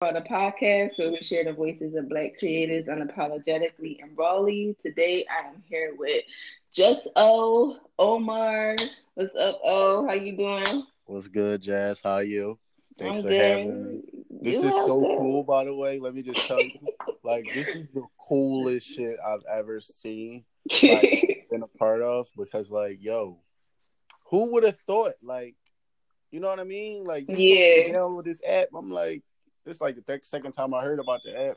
on the podcast where we share the voices of Black creators unapologetically and rawly. Today I am here with Jus O Omar. What's up, O? How you doing? What's good, Jazz? How are you? Thanks I'm for good. having me. This you is so good. cool, by the way. Let me just tell you, like, this is the coolest shit I've ever seen, like, been a part of. Because, like, yo, who would have thought, like, you know what I mean? Like, yeah, you know, with this app, I'm like, this like the th- second time I heard about the app.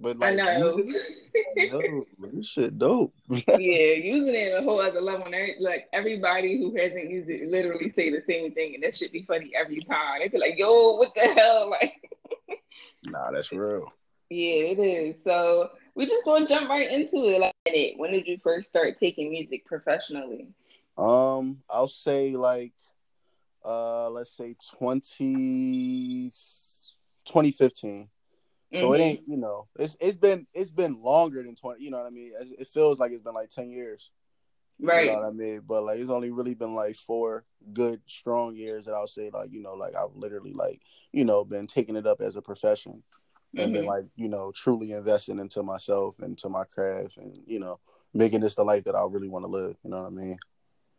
But like, I know. this shit dope. yeah, using it a whole other level. Like everybody who hasn't used it literally say the same thing, and that should be funny every time. They be like, "Yo, what the hell?" Like, nah, that's real. Yeah, it is. So we just gonna jump right into it. Like, when did you first start taking music professionally? Um, I'll say like, uh, let's say twenty 2015. So mm-hmm. it ain't, you know, it's it's been it's been longer than 20, you know what I mean? It feels like it's been like 10 years. Right. You know what I mean? But like it's only really been like four good strong years that I'll say like, you know, like I've literally like, you know, been taking it up as a profession and mm-hmm. been like, you know, truly investing into myself and to my craft and, you know, making this the life that I really want to live, you know what I mean?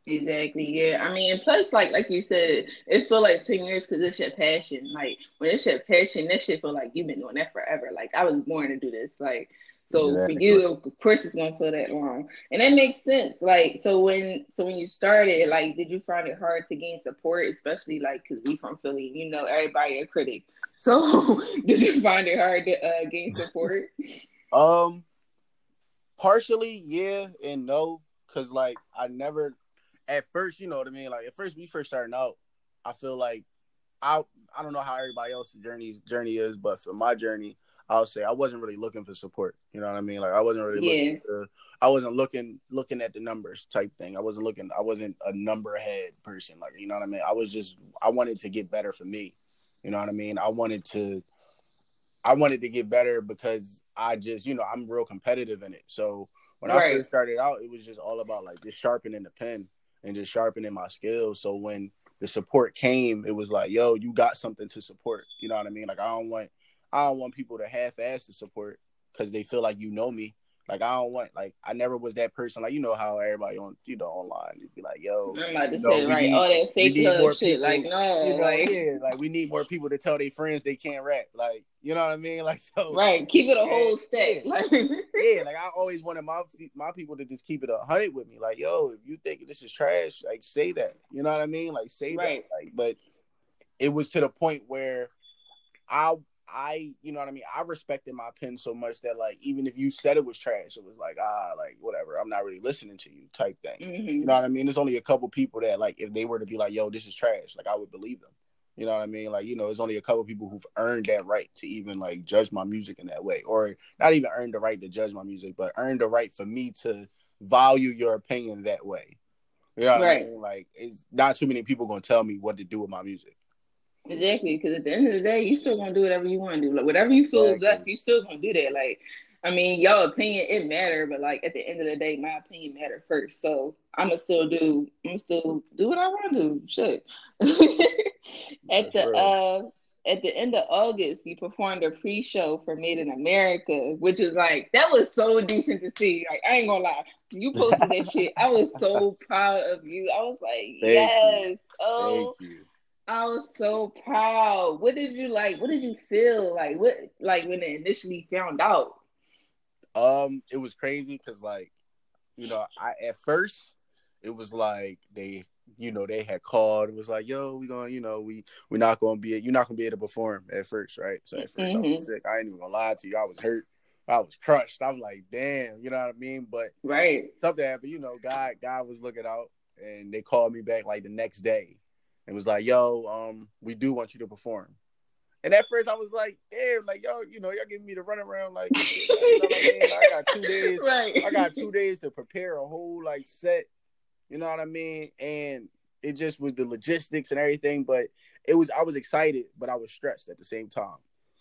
Exactly. Yeah. I mean, plus, like like you said, it feel like ten years because it's your passion. Like when it's your passion, that shit feel like you've been doing that forever. Like I was born to do this. Like so exactly. for you, of course, it's gonna feel that long, and that makes sense. Like so when so when you started, like, did you find it hard to gain support, especially like because we from Philly, you know, everybody a critic. So did you find it hard to uh, gain support? um, partially, yeah, and no, because like I never at first, you know what I mean. Like at first, we first starting out, I feel like I I don't know how everybody else's journey's journey is, but for my journey, I'll say I wasn't really looking for support. You know what I mean? Like I wasn't really yeah. looking. For, I wasn't looking looking at the numbers type thing. I wasn't looking. I wasn't a number head person. Like you know what I mean? I was just. I wanted to get better for me. You know what I mean? I wanted to. I wanted to get better because I just, you know, I'm real competitive in it. So when right. I first started out, it was just all about like just sharpening the pen and just sharpening my skills. So when the support came, it was like, yo, you got something to support. You know what I mean? Like I don't want I don't want people to half ass the support because they feel like you know me. Like I don't want like I never was that person. Like you know how everybody on you know online you'd be like, yo, I'm about to say right, need, all that fake love shit. People, like no, you know, like yeah, like we need more people to tell their friends they can't rap. Like you know what I mean? Like so right, keep it a whole stack. Yeah, like yeah, like I always wanted my my people to just keep it a hundred with me. Like yo, if you think this is trash, like say that. You know what I mean? Like say right. that. Like but it was to the point where I I, you know what I mean? I respected my pen so much that like even if you said it was trash, it was like, ah, like whatever, I'm not really listening to you type thing. Mm-hmm. You know what I mean? There's only a couple people that like if they were to be like, yo, this is trash, like I would believe them. You know what I mean? Like, you know, there's only a couple people who've earned that right to even like judge my music in that way. Or not even earned the right to judge my music, but earned the right for me to value your opinion that way. You know what right. I mean? Like it's not too many people gonna tell me what to do with my music. Exactly, because at the end of the day, you still gonna do whatever you want to do. Like whatever you feel exactly. is best, you still gonna do that. Like, I mean, y'all opinion it matter, but like at the end of the day, my opinion matter first. So I'ma still do, I'ma still do what I want to do. Shit. at the uh, at the end of August, you performed a pre-show for Made in America, which is like that was so decent to see. Like I ain't gonna lie, you posted that shit. I was so proud of you. I was like, Thank yes, you. oh. Thank you I was so proud. What did you like? What did you feel like? What like when they initially found out? Um, it was crazy because like, you know, I at first it was like they, you know, they had called. It was like, yo, we gonna, you know, we we're not gonna be, it. you're not gonna be able to perform at first, right? So at 1st mm-hmm. I was mm-hmm. sick. I ain't even gonna lie to you. I was hurt. I was crushed. I'm like, damn, you know what I mean? But right, something happened. You know, God, God was looking out, and they called me back like the next day and was like, "Yo, um, we do want you to perform." And at first, I was like, "Damn, like yo, you know, y'all giving me the run around like, you know I, mean? I got two days. right. I got two days to prepare a whole like set. You know what I mean? And it just was the logistics and everything, but it was I was excited, but I was stressed at the same time.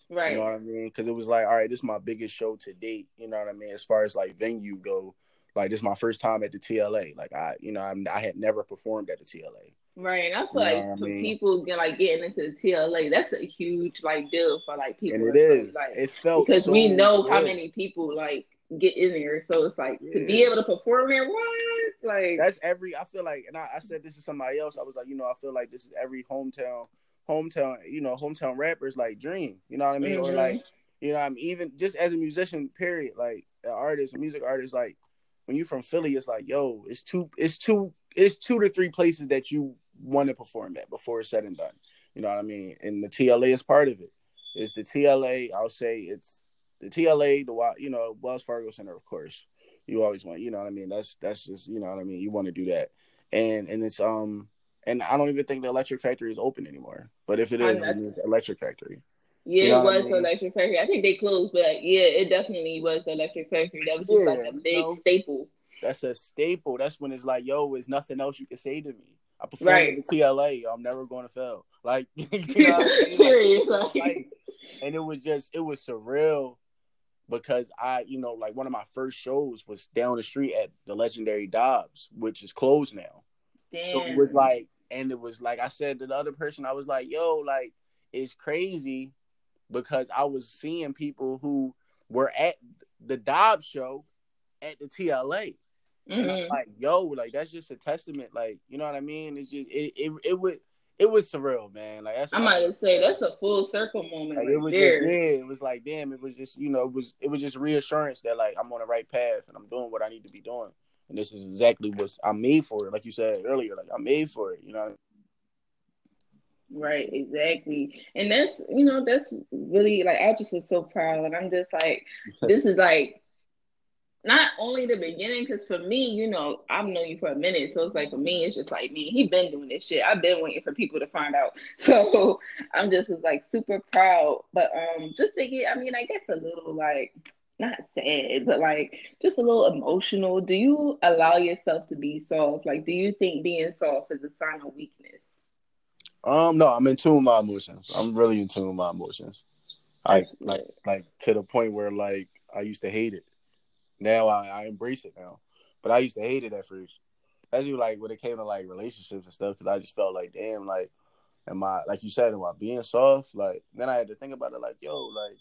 Right. You know what I mean? Because it was like, all right, this is my biggest show to date. You know what I mean? As far as like venue go, like this is my first time at the TLA. Like I, you know, I'm, I had never performed at the TLA. Right, and I feel you like for mean? people get like getting into the TLA, that's a huge like deal for like people. And it is. Like, it felt because so we know good. how many people like get in there, so it's like yeah. to be able to perform there. What like that's every. I feel like, and I, I said this to somebody else. I was like, you know, I feel like this is every hometown, hometown, you know, hometown rappers like dream. You know what I mean? Mm-hmm. Or like, you know, I'm even just as a musician. Period. Like an artist, a music artist, like when you're from Philly, it's like, yo, it's two, it's two, it's two to three places that you want to perform at before it's said and done. You know what I mean? And the TLA is part of it. It's the TLA. I'll say it's the TLA, the you know Wells Fargo Center, of course. You always want, you know what I mean. That's that's just you know what I mean. You want to do that, and and it's um and I don't even think the Electric Factory is open anymore. But if it is, it's Electric Factory. Yeah, you know it was I mean? Electric Factory. I think they closed, but yeah, it definitely was the Electric Factory. That was just yeah, like a big you know, staple. That's a staple. That's when it's like, yo, there's nothing else you can say to me. I performed right. in the TLA. I'm never going to fail. Like, you know like, and it was just, it was surreal because I, you know, like one of my first shows was down the street at the legendary Dobbs, which is closed now. Damn. So it was like, and it was like I said to the other person, I was like, yo, like, it's crazy because I was seeing people who were at the Dobbs show at the TLA. Mm-hmm. Like, yo, like that's just a testament. Like, you know what I mean? It's just it it, it would it was surreal, man. Like that's I might I, say that's a full circle moment. Like, right it was there. just yeah, it was like damn, it was just you know, it was it was just reassurance that like I'm on the right path and I'm doing what I need to be doing. And this is exactly what I'm made for it. Like you said earlier, like I'm made for it, you know. Right, exactly. And that's you know, that's really like I just was so proud. And I'm just like, this is like not only the beginning, because for me, you know, I've known you for a minute, so it's like for me, it's just like me. He's been doing this shit. I've been waiting for people to find out. So I'm just like super proud. But um, just to get, I mean, I guess a little like not sad, but like just a little emotional. Do you allow yourself to be soft? Like, do you think being soft is a sign of weakness? Um, no, I'm in tune with my emotions. I'm really in tune with my emotions. I like like to the point where like I used to hate it now I, I embrace it now, but I used to hate it at first. As you like when it came to like relationships and stuff, because I just felt like, damn, like, am I like you said, am I being soft? Like, then I had to think about it, like, yo, like,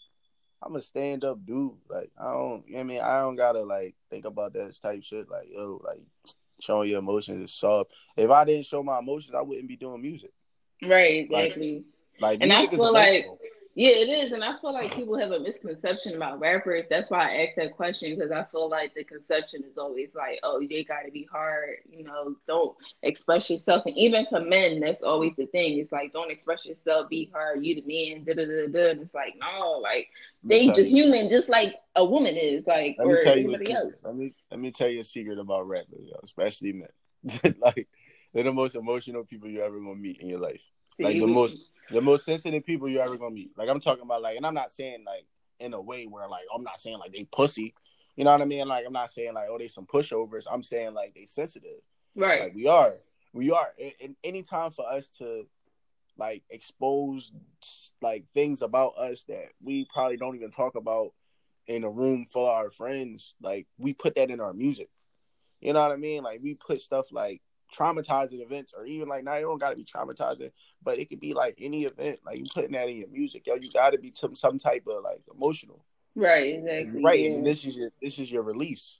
I'm a stand up dude. Like, I don't, you know I mean, I don't gotta like think about that type shit. Like, yo, like, showing your emotions is soft. If I didn't show my emotions, I wouldn't be doing music. Right, exactly. Like, like and I feel like yeah, it is, and I feel like people have a misconception about rappers. That's why I asked that question because I feel like the conception is always like, oh, they got to be hard, you know, don't express yourself. And even for men, that's always the thing. It's like, don't express yourself, be hard, you the man, da da da da. And it's like, no, like they just human, just like a woman is, like let or anybody else. Let me let me tell you a secret about rappers, yo, especially men. like they're the most emotional people you're ever gonna meet in your life. Like the most the most sensitive people you're ever gonna meet. Like I'm talking about like, and I'm not saying like in a way where like I'm not saying like they pussy. You know what I mean? Like I'm not saying like oh they some pushovers. I'm saying like they sensitive. Right. Like we are. We are. And any time for us to like expose like things about us that we probably don't even talk about in a room full of our friends, like we put that in our music. You know what I mean? Like we put stuff like traumatizing events or even like now you don't got to be traumatizing but it could be like any event like you putting that in your music yo you got to be some some type of like emotional right exactly right yeah. and this is your this is your release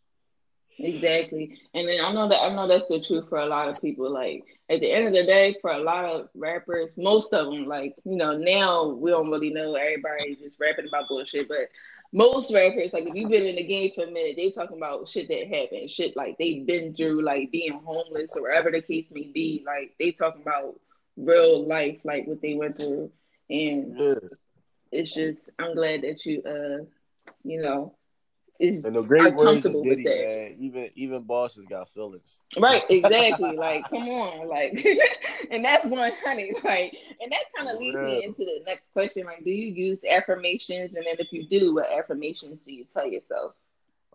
exactly and then i know that i know that's the truth for a lot of people like at the end of the day for a lot of rappers most of them like you know now we don't really know everybody just rapping about bullshit but most rappers, like if you've been in the game for a minute, they talking about shit that happened, shit like they've been through, like being homeless or whatever the case may be. Like they talking about real life, like what they went through, and yeah. it's just I'm glad that you, uh, you know, is and the great words of Diddy, man. Even even bosses got feelings. Right, exactly. like, come on, like, and that's one hundred. Like, and that kind of leads yeah. me into the next question. Like, do you use affirmations? And then if you do, what affirmations do you tell yourself?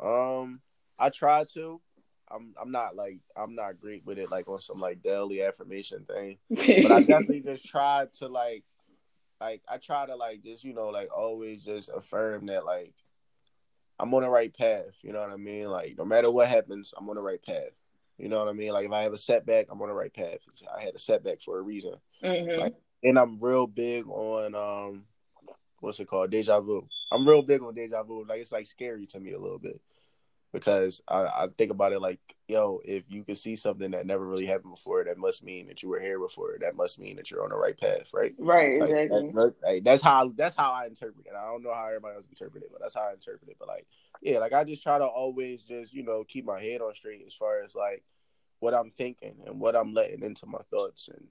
Um, I try to. I'm I'm not like I'm not great with it like on some like daily affirmation thing, but I definitely just try to like like I try to like just you know like always just affirm that like I'm on the right path. You know what I mean? Like no matter what happens, I'm on the right path. You know what I mean? Like if I have a setback, I'm on the right path. I had a setback for a reason. Mm-hmm. Like, and I'm real big on um, what's it called? Deja vu. I'm real big on deja vu. Like it's like scary to me a little bit because I, I think about it like, yo, if you can see something that never really happened before, that must mean that you were here before. That must mean that you're on the right path, right? Right, Like, exactly. that- that- that's how that's how I interpret it. I don't know how everybody else interpret it, but that's how I interpret it. But like, yeah, like I just try to always just you know keep my head on straight as far as like what I'm thinking and what I'm letting into my thoughts and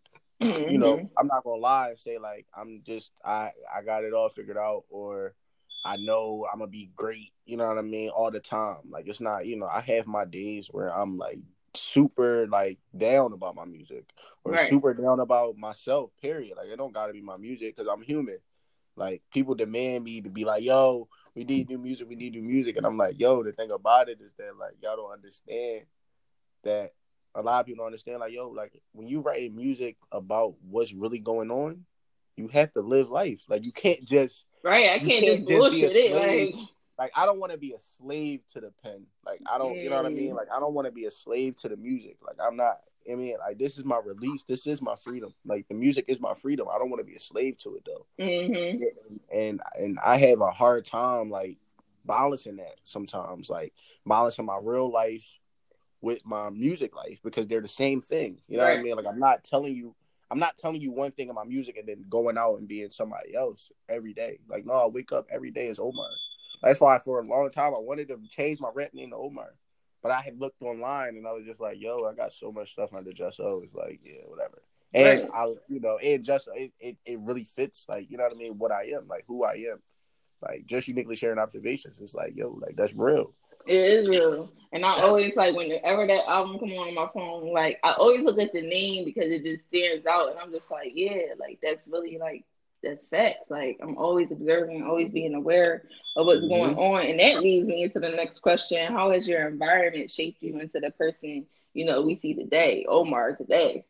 you know, Mhm. I'm not gonna lie and say like I'm just I I got it all figured out or I know I'm gonna be great, you know what I mean, all the time. Like it's not, you know, I have my days where I'm like super like down about my music or Right. super down about myself, period. Like it don't gotta be my music because I'm human. Like people demand me to be like, yo, we need new music, we need new music. And I'm like, yo, the thing about it is that like y'all don't understand that a lot of people don't understand like yo like when you write music about what's really going on you have to live life like you can't just Right, I can't, can't just just be a bullshit it. Like, like i don't want to be a slave to the pen. Like i don't you know what i mean? Like i don't want to be a slave to the music. Like i'm not i mean? Like this is my release. This is my freedom. Like the music is my freedom. I don't want to be a slave to it though. Hmm and and I have a hard time like balancing that sometimes, like balancing my real life with my music life because they're the same thing. You know what I mean? Like I'm not telling you, I'm not telling you one thing about music and then going out and being somebody else every day. Like no, I wake up every day as Omar. That's why for a long time I wanted to change my rap name to Omar. But I had looked online and I was just like, yo, I got so much stuff under Jus O. It's like, yeah, whatever. And Right. I, you know, and just it, it, it really fits, like you know what I mean, what I am, like who I am, like just uniquely sharing observations. It's like, yo, like that's real. It is real. And I always like whenever that album come on my phone, like I always look at the name because it just stands out and I'm just like, yeah, like that's really like that's facts. Like I'm always observing, always being aware of what's Mhm. going on. And that leads me into the next question. How has your environment shaped you into the person, you know, we see today, Omar today?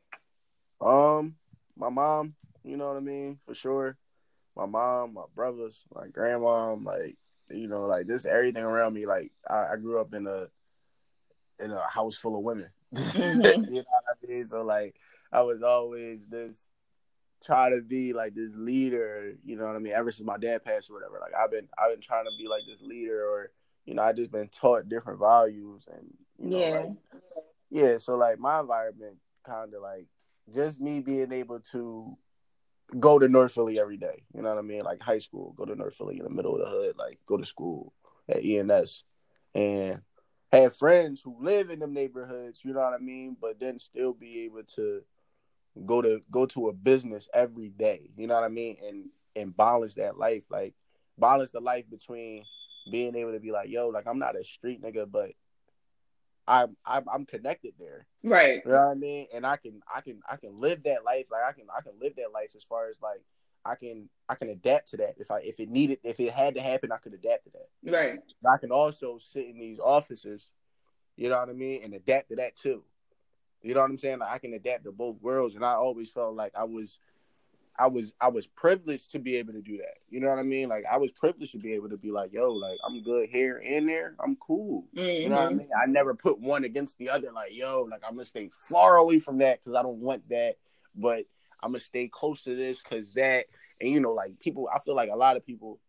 Um, my mom, you know what I mean, for sure. My mom, my brothers, my grandma, like you know, like just everything around me. Like I, I grew up in a in a house full of women. Mhm. you know what I mean? So like I was always this try to be like this leader, you know what I mean, ever since my dad passed or whatever. Like I've been I've been trying to be like this leader or you know, I just been taught different values and you know Yeah. like yeah, so like my environment kind of like just me being able to go to North Philly every day. You know what I mean? Like high school, go to North Philly in the middle of the hood, like go to school at ENS and have friends who live in them neighborhoods, you know what I mean? But then still be able to go to go to a business every day, you know what I mean? And and balance that life, like balance the life between being able to be like, yo, like I'm not a street nigga, but I'm I'm, I'm connected there. Right. You know what I mean? And I can I can I can live that life. Like I can I can live that life as far as like I can I can adapt to that. If I if it needed if it had to happen, I could adapt to that. Right. But I can also sit in these offices, you know what I mean, and adapt to that too. You know what I'm saying? Like I can adapt to both worlds. And I always felt like I was I was I was privileged to be able to do that. You know what I mean? Like I was privileged to be able to be like, yo, like I'm good here and there. I'm cool. You know what I Mhm. mean? I never put one against the other. Like, yo, like I'm gonna stay far away from that because I don't want that, but I'm gonna stay close to this because that. And you know, like people, I feel like a lot of people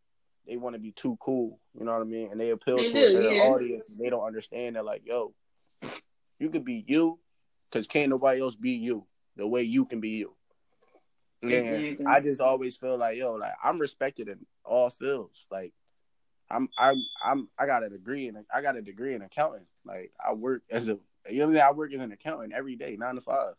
they want to be too cool. You know what I mean? And they appeal They to do, a certain yeah. audience. And they don't understand that, like, yo, you could be you because can't nobody else be you the way you can be you. And Mhm. I just always feel like, yo, like I'm respected in all fields. Like I'm I'm I'm I got a degree in I got a degree in accounting. Like I work as a you know what I mean? I work as an accountant every day, nine to five.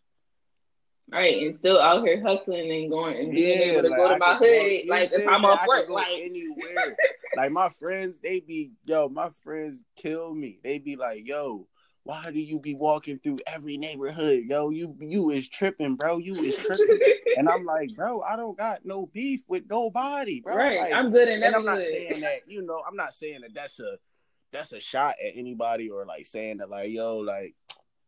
Right. And still out here hustling and going and being Yeah, able to like, go to I my could go- hood. like if I'm off work, like anywhere. like my friends, they be yo, my friends kill me. They be like, yo, why do you be walking through every neighborhood? Yo, you you is tripping, bro. You is tripping. and I'm like, bro, I don't got no beef with nobody, bro. right. Like, I'm good in and I'm not hood. saying that, you know, I'm not saying that that's a that's a shot at anybody or like saying that like, yo, like,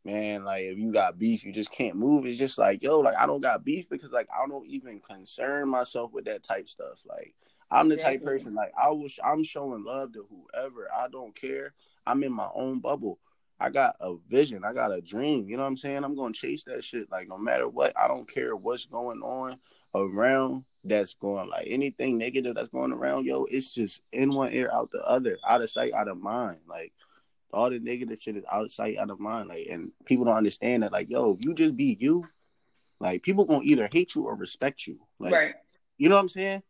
man, like if you got beef, you just can't move. It's just like, yo, like I don't got beef because like I don't even concern myself with that type stuff. Like I'm the type person like I was I'm showing love to whoever. I don't care. I'm in my own bubble. I got a vision. I got a dream. You know what I'm saying? I'm gonna chase that shit. Like no matter what, I don't care what's going on around that's going like anything negative that's going around, yo, it's just in one ear, out the other, out of sight, out of mind. Like all the negative shit is out of sight, out of mind. Like and people don't understand that, like, yo, if you just be you, like people gonna either hate you or respect you. Like right. you know what I'm saying?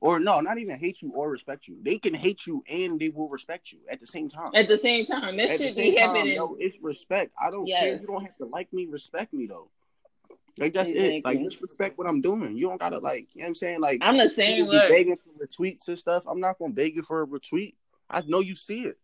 Or no, not even hate you or respect you. They can hate you and they will respect you at the same time. At the same time, that should be happening. Yo, it's respect. I don't yes. care. You don't have to like me. Respect me though. Like that's exactly. it. Like just respect what I'm doing. You don't gotta like. You know what I'm saying? Like I'm the same. begging for retweets and stuff. I'm not gonna beg you for a retweet. I know you see it.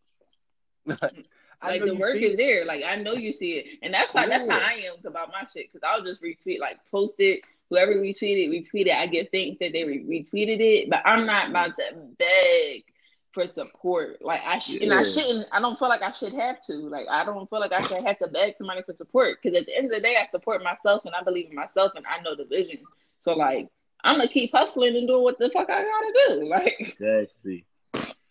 like the work is it. there. Like I know you see it, and that's how yeah. that's how I am about my shit. Because I'll just retweet, like post it, whoever retweeted, retweeted. I give thanks that they re- retweeted it, but I'm not about to beg for support. Like I sh- yeah. and I shouldn't. I don't feel like I should have to. Like I don't feel like I should have to beg somebody for support because at the end of the day, I support myself and I believe in myself and I know the vision. So like I'm gonna keep hustling and doing what the fuck I gotta do. Like exactly.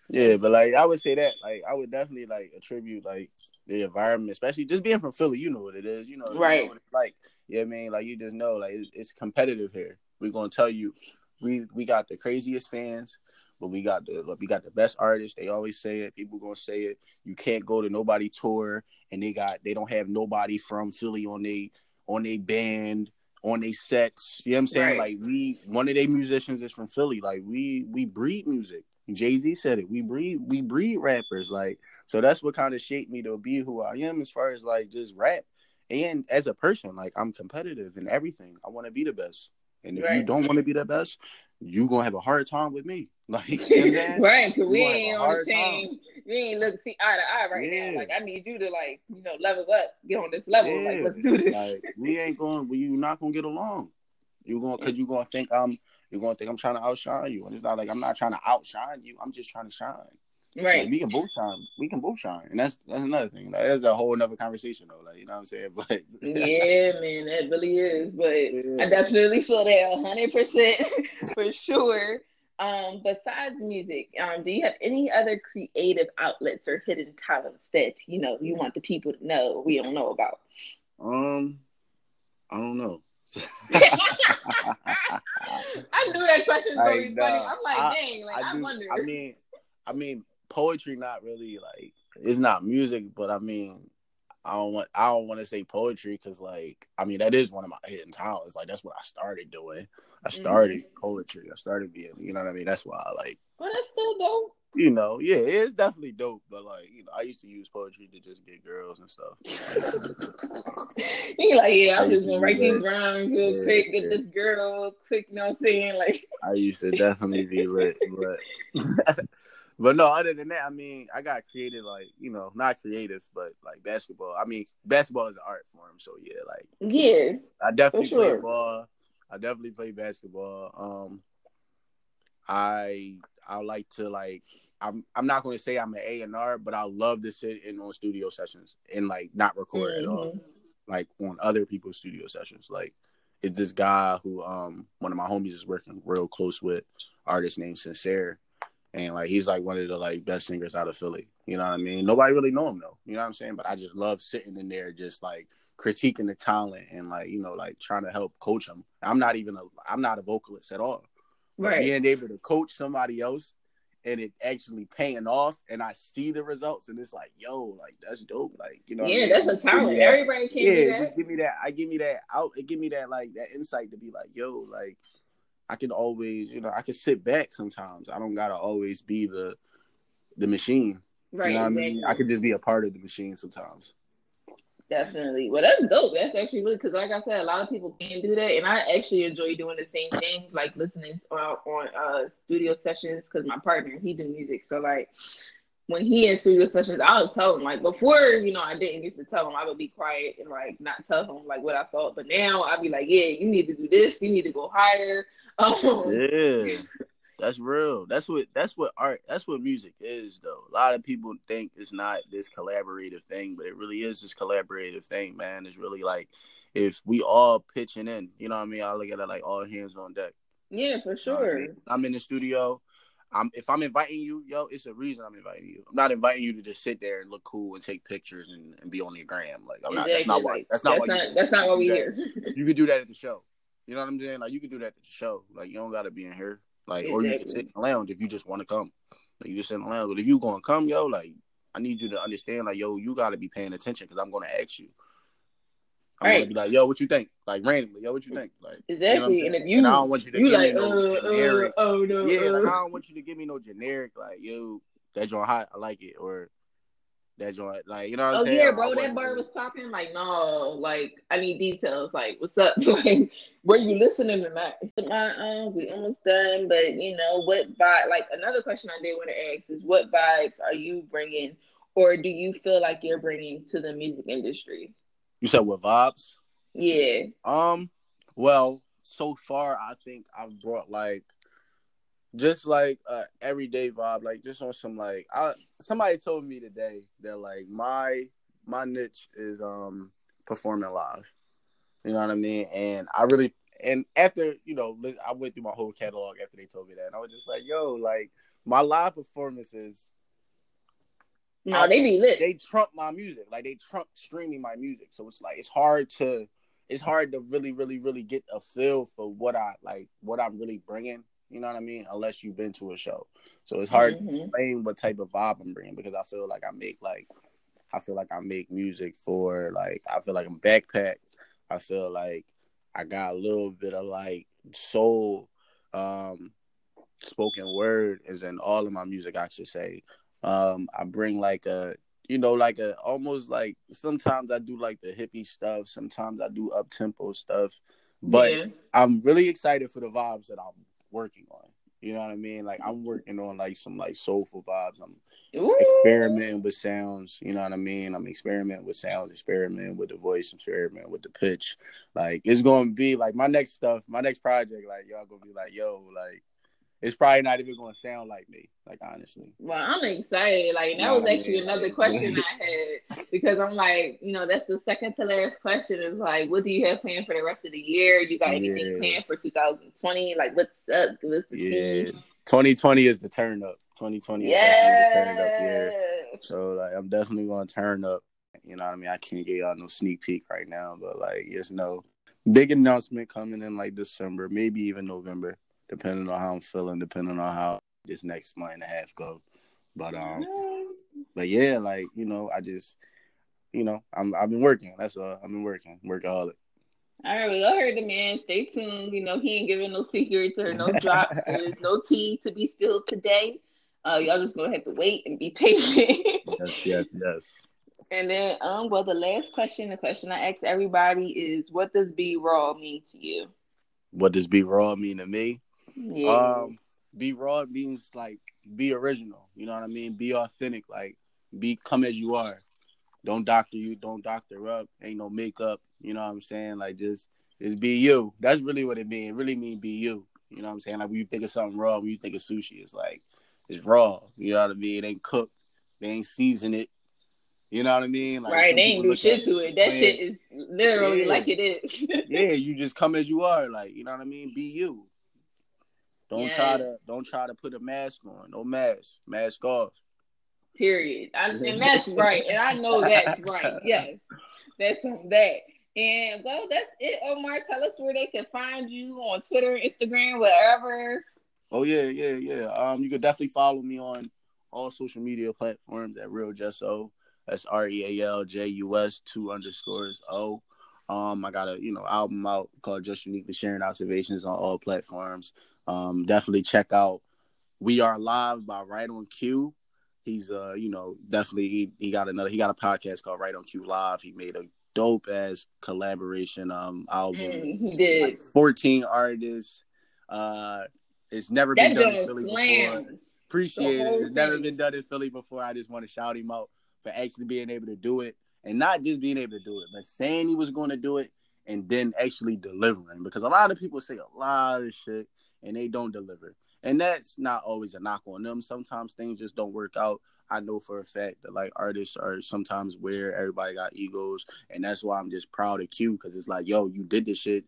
Yeah, but like I would say that, like I would definitely like attribute like the environment, especially just being from Philly. You know what it is, you know, right? You know like yeah, I mean, like you just know, like it's, it's competitive here. We're gonna tell you, we we got the craziest fans, but we got the we got the best artists. They always say it. People gonna say it. You can't go to nobody tour, and they got they don't have nobody from Philly on they on they band on their sets. You know what I'm saying? Right. Like we one of their musicians is from Philly. Like we we breed music. Jay Z said it. We breed we breed rappers. Like so that's what kind of shaped me to be who I am as far as like just rap and as a person, like I'm competitive in everything. I want to be the best. And if right. you don't want to be the best, you gonna have a hard time with me. Like you know right, because we ain't on the same. Time. We ain't look see eye to eye right yeah. now. Like I need you to like you know level up, get on this level. Yeah. Like let's do this. Like we ain't going. We you not gonna get along. You gonna because you gonna think I'm. You're gonna think I'm trying to outshine you, and it's not like I'm not trying to outshine you. I'm just trying to shine. Right. Like, we can both shine. We can both shine, and that's that's another thing. Like, that's a whole another conversation, though. Like you know what I'm saying? But yeah, man, that really is. But yeah. I definitely feel that 100 percent for sure. Um, besides music, um, do you have any other creative outlets or hidden talents that you know you want the people to know we don't know about? Um, I don't know. I knew that question was going to be funny. I'm like, I, dang, like I, I do, wonder. I mean, I mean, poetry not really like it's not music, but I mean, I don't want I don't want to say poetry because like I mean that is one of my hidden talents. Like that's what I started doing. I started mm-hmm. poetry. I started being you know what I mean. That's why I like. But that's still dope. You know, yeah, it's definitely dope. But like, you know, I used to use poetry to just get girls and stuff. you like, yeah, I'm just gonna write these rhymes real yeah, quick, get this girl quick. You know what I'm saying? Like, I used to definitely be lit, but but no, other than that, I mean, I got creative, like you know, not creative, but like basketball. I mean, basketball is an art form, so yeah, like yeah, I definitely sure. play ball. I definitely play basketball. Um, I I like to like I'm I'm not going to say I'm an A and R, but I love to sit in on studio sessions and like not record mm-hmm. at all, like on other people's studio sessions. Like it's this guy who um one of my homies is working real close with, artist named Sincere and like he's like one of the like best singers out of Philly. You know what I mean? Nobody really know him though. You know what I'm saying? But I just love sitting in there, just like critiquing the talent and like you know like trying to help coach him. I'm not even a I'm not a vocalist at all. Right. being able to coach somebody else and it actually paying off and I see the results and it's like, yo, like that's dope. Like, you know, yeah, I mean? that's a talent. Everybody can yeah, do that. Just give me that. I give me that out. It give me that like that insight to be like, yo, like I can always, you know, I can sit back sometimes. I don't gotta always be the the machine. Right. You know exactly. I mean? I could just be a part of the machine sometimes. Definitely. Well, that's dope. That's actually really because, like I said, a lot of people can't do that, and I actually enjoy doing the same thing, like listening on, on uh, studio sessions. Because my partner, he do music, so like when he in studio sessions, I'll tell him like before, you know, I didn't used to tell him I would be quiet and like not tell him like what I thought, but now I'd be like, yeah, you need to do this, you need to go higher Oh. Yeah. That's real. That's what that's what art that's what music is though. A lot of people think it's not this collaborative thing, but it really is this collaborative thing, man. It's really like if we all pitching in, you know what I mean? I look at it like all hands on deck. Yeah, for sure. You know I am in the studio. I'm if I'm inviting you, yo, it's a reason I'm inviting you. I'm not inviting you to just sit there and look cool and take pictures and, and be on your gram. Like I'm exactly. not. That's not why. That's not that's why. Not, that's not what we hear. you could do that at the show. You know what I'm saying? Like you could do that at the show. Like you don't got to be in here. Like exactly. or you can sit in the lounge if you just want to come. Like, you just sit in the lounge. But if you gonna come, yo, like I need you to understand, like yo, you got to be paying attention because I'm gonna ask you. I'm right. gonna be like, yo, what you think? Like randomly, yo, what you think? Like exactly. You know and if you, and I don't want you to you give like, me no uh, generic. Uh, oh no, yeah, uh. like, I don't want you to give me no generic like, yo, that joint hot, I like it, or that joint, like you know. oh saying? yeah, bro, that bird was popping. Like no, like I need details. Like what's up? like were you listening or not? Uh, we almost done, but you know what? Vibe? Like another question I did want to ask is, what vibes are you bringing, or do you feel like you're bringing to the music industry? You said what vibes? Yeah. Um. Well, so far I think I've brought like just like a everyday vibe, like just on some like I somebody told me today that like my my niche is um performing live. You know what I mean? And I really and after you know I went through my whole catalog after they told me that, and I was just like, yo, like my live performances. No, I, they be lit. They trump my music, like they trump streaming my music. So it's like it's hard to it's hard to really, really, really get a feel for what I like, what I'm really bringing. You know what I mean? Unless you've been to a show, so it's hard mm-hmm. to explain what type of vibe I'm bringing because I feel like I make like, I feel like I make music for like I feel like I'm backpack. I feel like I got a little bit of like soul, um, spoken word is in all of my music. I should say. Um, I bring like a you know, like a almost like sometimes I do like the hippie stuff, sometimes I do up tempo stuff. But yeah. I'm really excited for the vibes that I'm working on. You know what I mean? Like I'm mm-hmm. working on like some like soulful vibes. I'm Ooh. experimenting with sounds. You know what I mean? I'm experimenting with sounds, experimenting with the voice, experimenting with the pitch. Like it's gonna be like my next stuff, my next project. Like y'all gonna be like, yo, like it's probably not even going to sound like me. Like honestly. Well, I'm excited. Like that was actually another question I had because I'm like, you know, that's the second to last question. Is like, what do you have planned for the rest of the year? You got anything yeah. planned for 2020? Like, what's up? Give us the yeah. Tea. 2020 is the turn up. 2020 yes. is the turn up year. So like, I'm definitely going to turn up. You know what I mean? I can't get y'all no sneak peek right now, but like, just know, big announcement coming in like December, maybe even November depending on how I'm feeling, depending on how this next month and a half go. But um, but yeah, like you know, I just, you know, I'm I've been working. That's all. I've been working, workaholic. All right, we all heard the man. Stay tuned. You know, he ain't giving no secrets or no drop. There's no tea to be spilled today. Uh, y'all just gonna have to wait and be patient. yes, yes, yes. And then, um, well, the last question, the question I ask everybody is, what does be raw mean to you? What does be raw mean to me? Yeah. Um, be raw means like be original. You know what I mean? Be authentic. Like be come as you are. Don't doctor you. Don't doctor up. Ain't no makeup. You know what I'm saying? Like just just be you. That's really what it means. It really mean be you. You know what I'm saying? Like when you think of something raw, when you think of sushi, it's like it's raw. You know what I mean? It ain't cooked. They ain't season it. You know what I mean? Like right, they ain't do shit to it. That shit is literally yeah. like it is. yeah, you just come as you are. Like, you know what I mean? Be you. Don't yes. try to don't try to put a mask on. No mask. Mask off. Period. I, and that's right. And I know that's right. Yes. That's that. And well, that's it, Omar. Tell us where they can find you on Twitter, Instagram, wherever. Oh yeah, yeah, yeah. Um, you could definitely follow me on all social media platforms at Real Jus O. That's R E A L J U S two underscores O. Um, I got a you know album out called Just Uniquely Sharing Observations on all platforms. Um, definitely check out We Are Live by Right on Cue. He's uh, you know, definitely he, he got another he got a podcast called Right on Cue Live. He made a dope ass collaboration um album. Mm, he did like 14 artists. Uh it's never that been done in Philly slams. before. Appreciate it. It's never been done in Philly before. I just want to shout him out for actually being able to do it. And not just being able to do it, but saying he was going to do it and then actually delivering. Because a lot of people say a lot of shit and they don't deliver. And that's not always a knock on them. Sometimes things just don't work out. I know for a fact that like artists are sometimes where everybody got egos, and that's why I'm just proud of Q because it's like, yo, you did this shit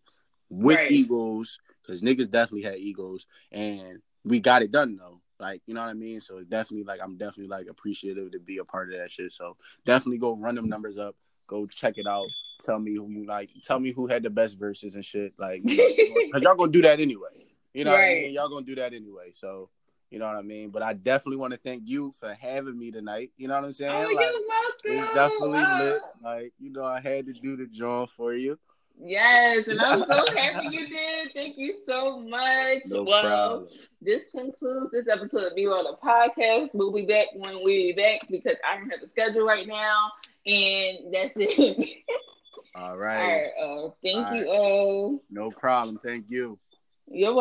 with right. egos because niggas definitely had egos, and we got it done though. Like, you know what I mean? So definitely like I'm definitely like appreciative to be a part of that shit. So definitely go run them numbers up. Go check it out. Tell me who you like. Tell me who had the best verses and shit. Like, you know, y'all gonna do that anyway. You know right. what I mean? Y'all gonna do that anyway. So you know what I mean? But I definitely want to thank you for having me tonight. You know what I'm saying? Oh, like, you're welcome. It's definitely lit. Like, you know, I had to do the job for you. Yes, and I'm so happy you did. Thank you so much. No well, problem. this concludes this episode of Be on the podcast. We'll be back when we be back because I don't have a schedule right now, and that's it. All right. All right. Uh, thank All you. Right. Oh, no problem. Thank you. You're welcome.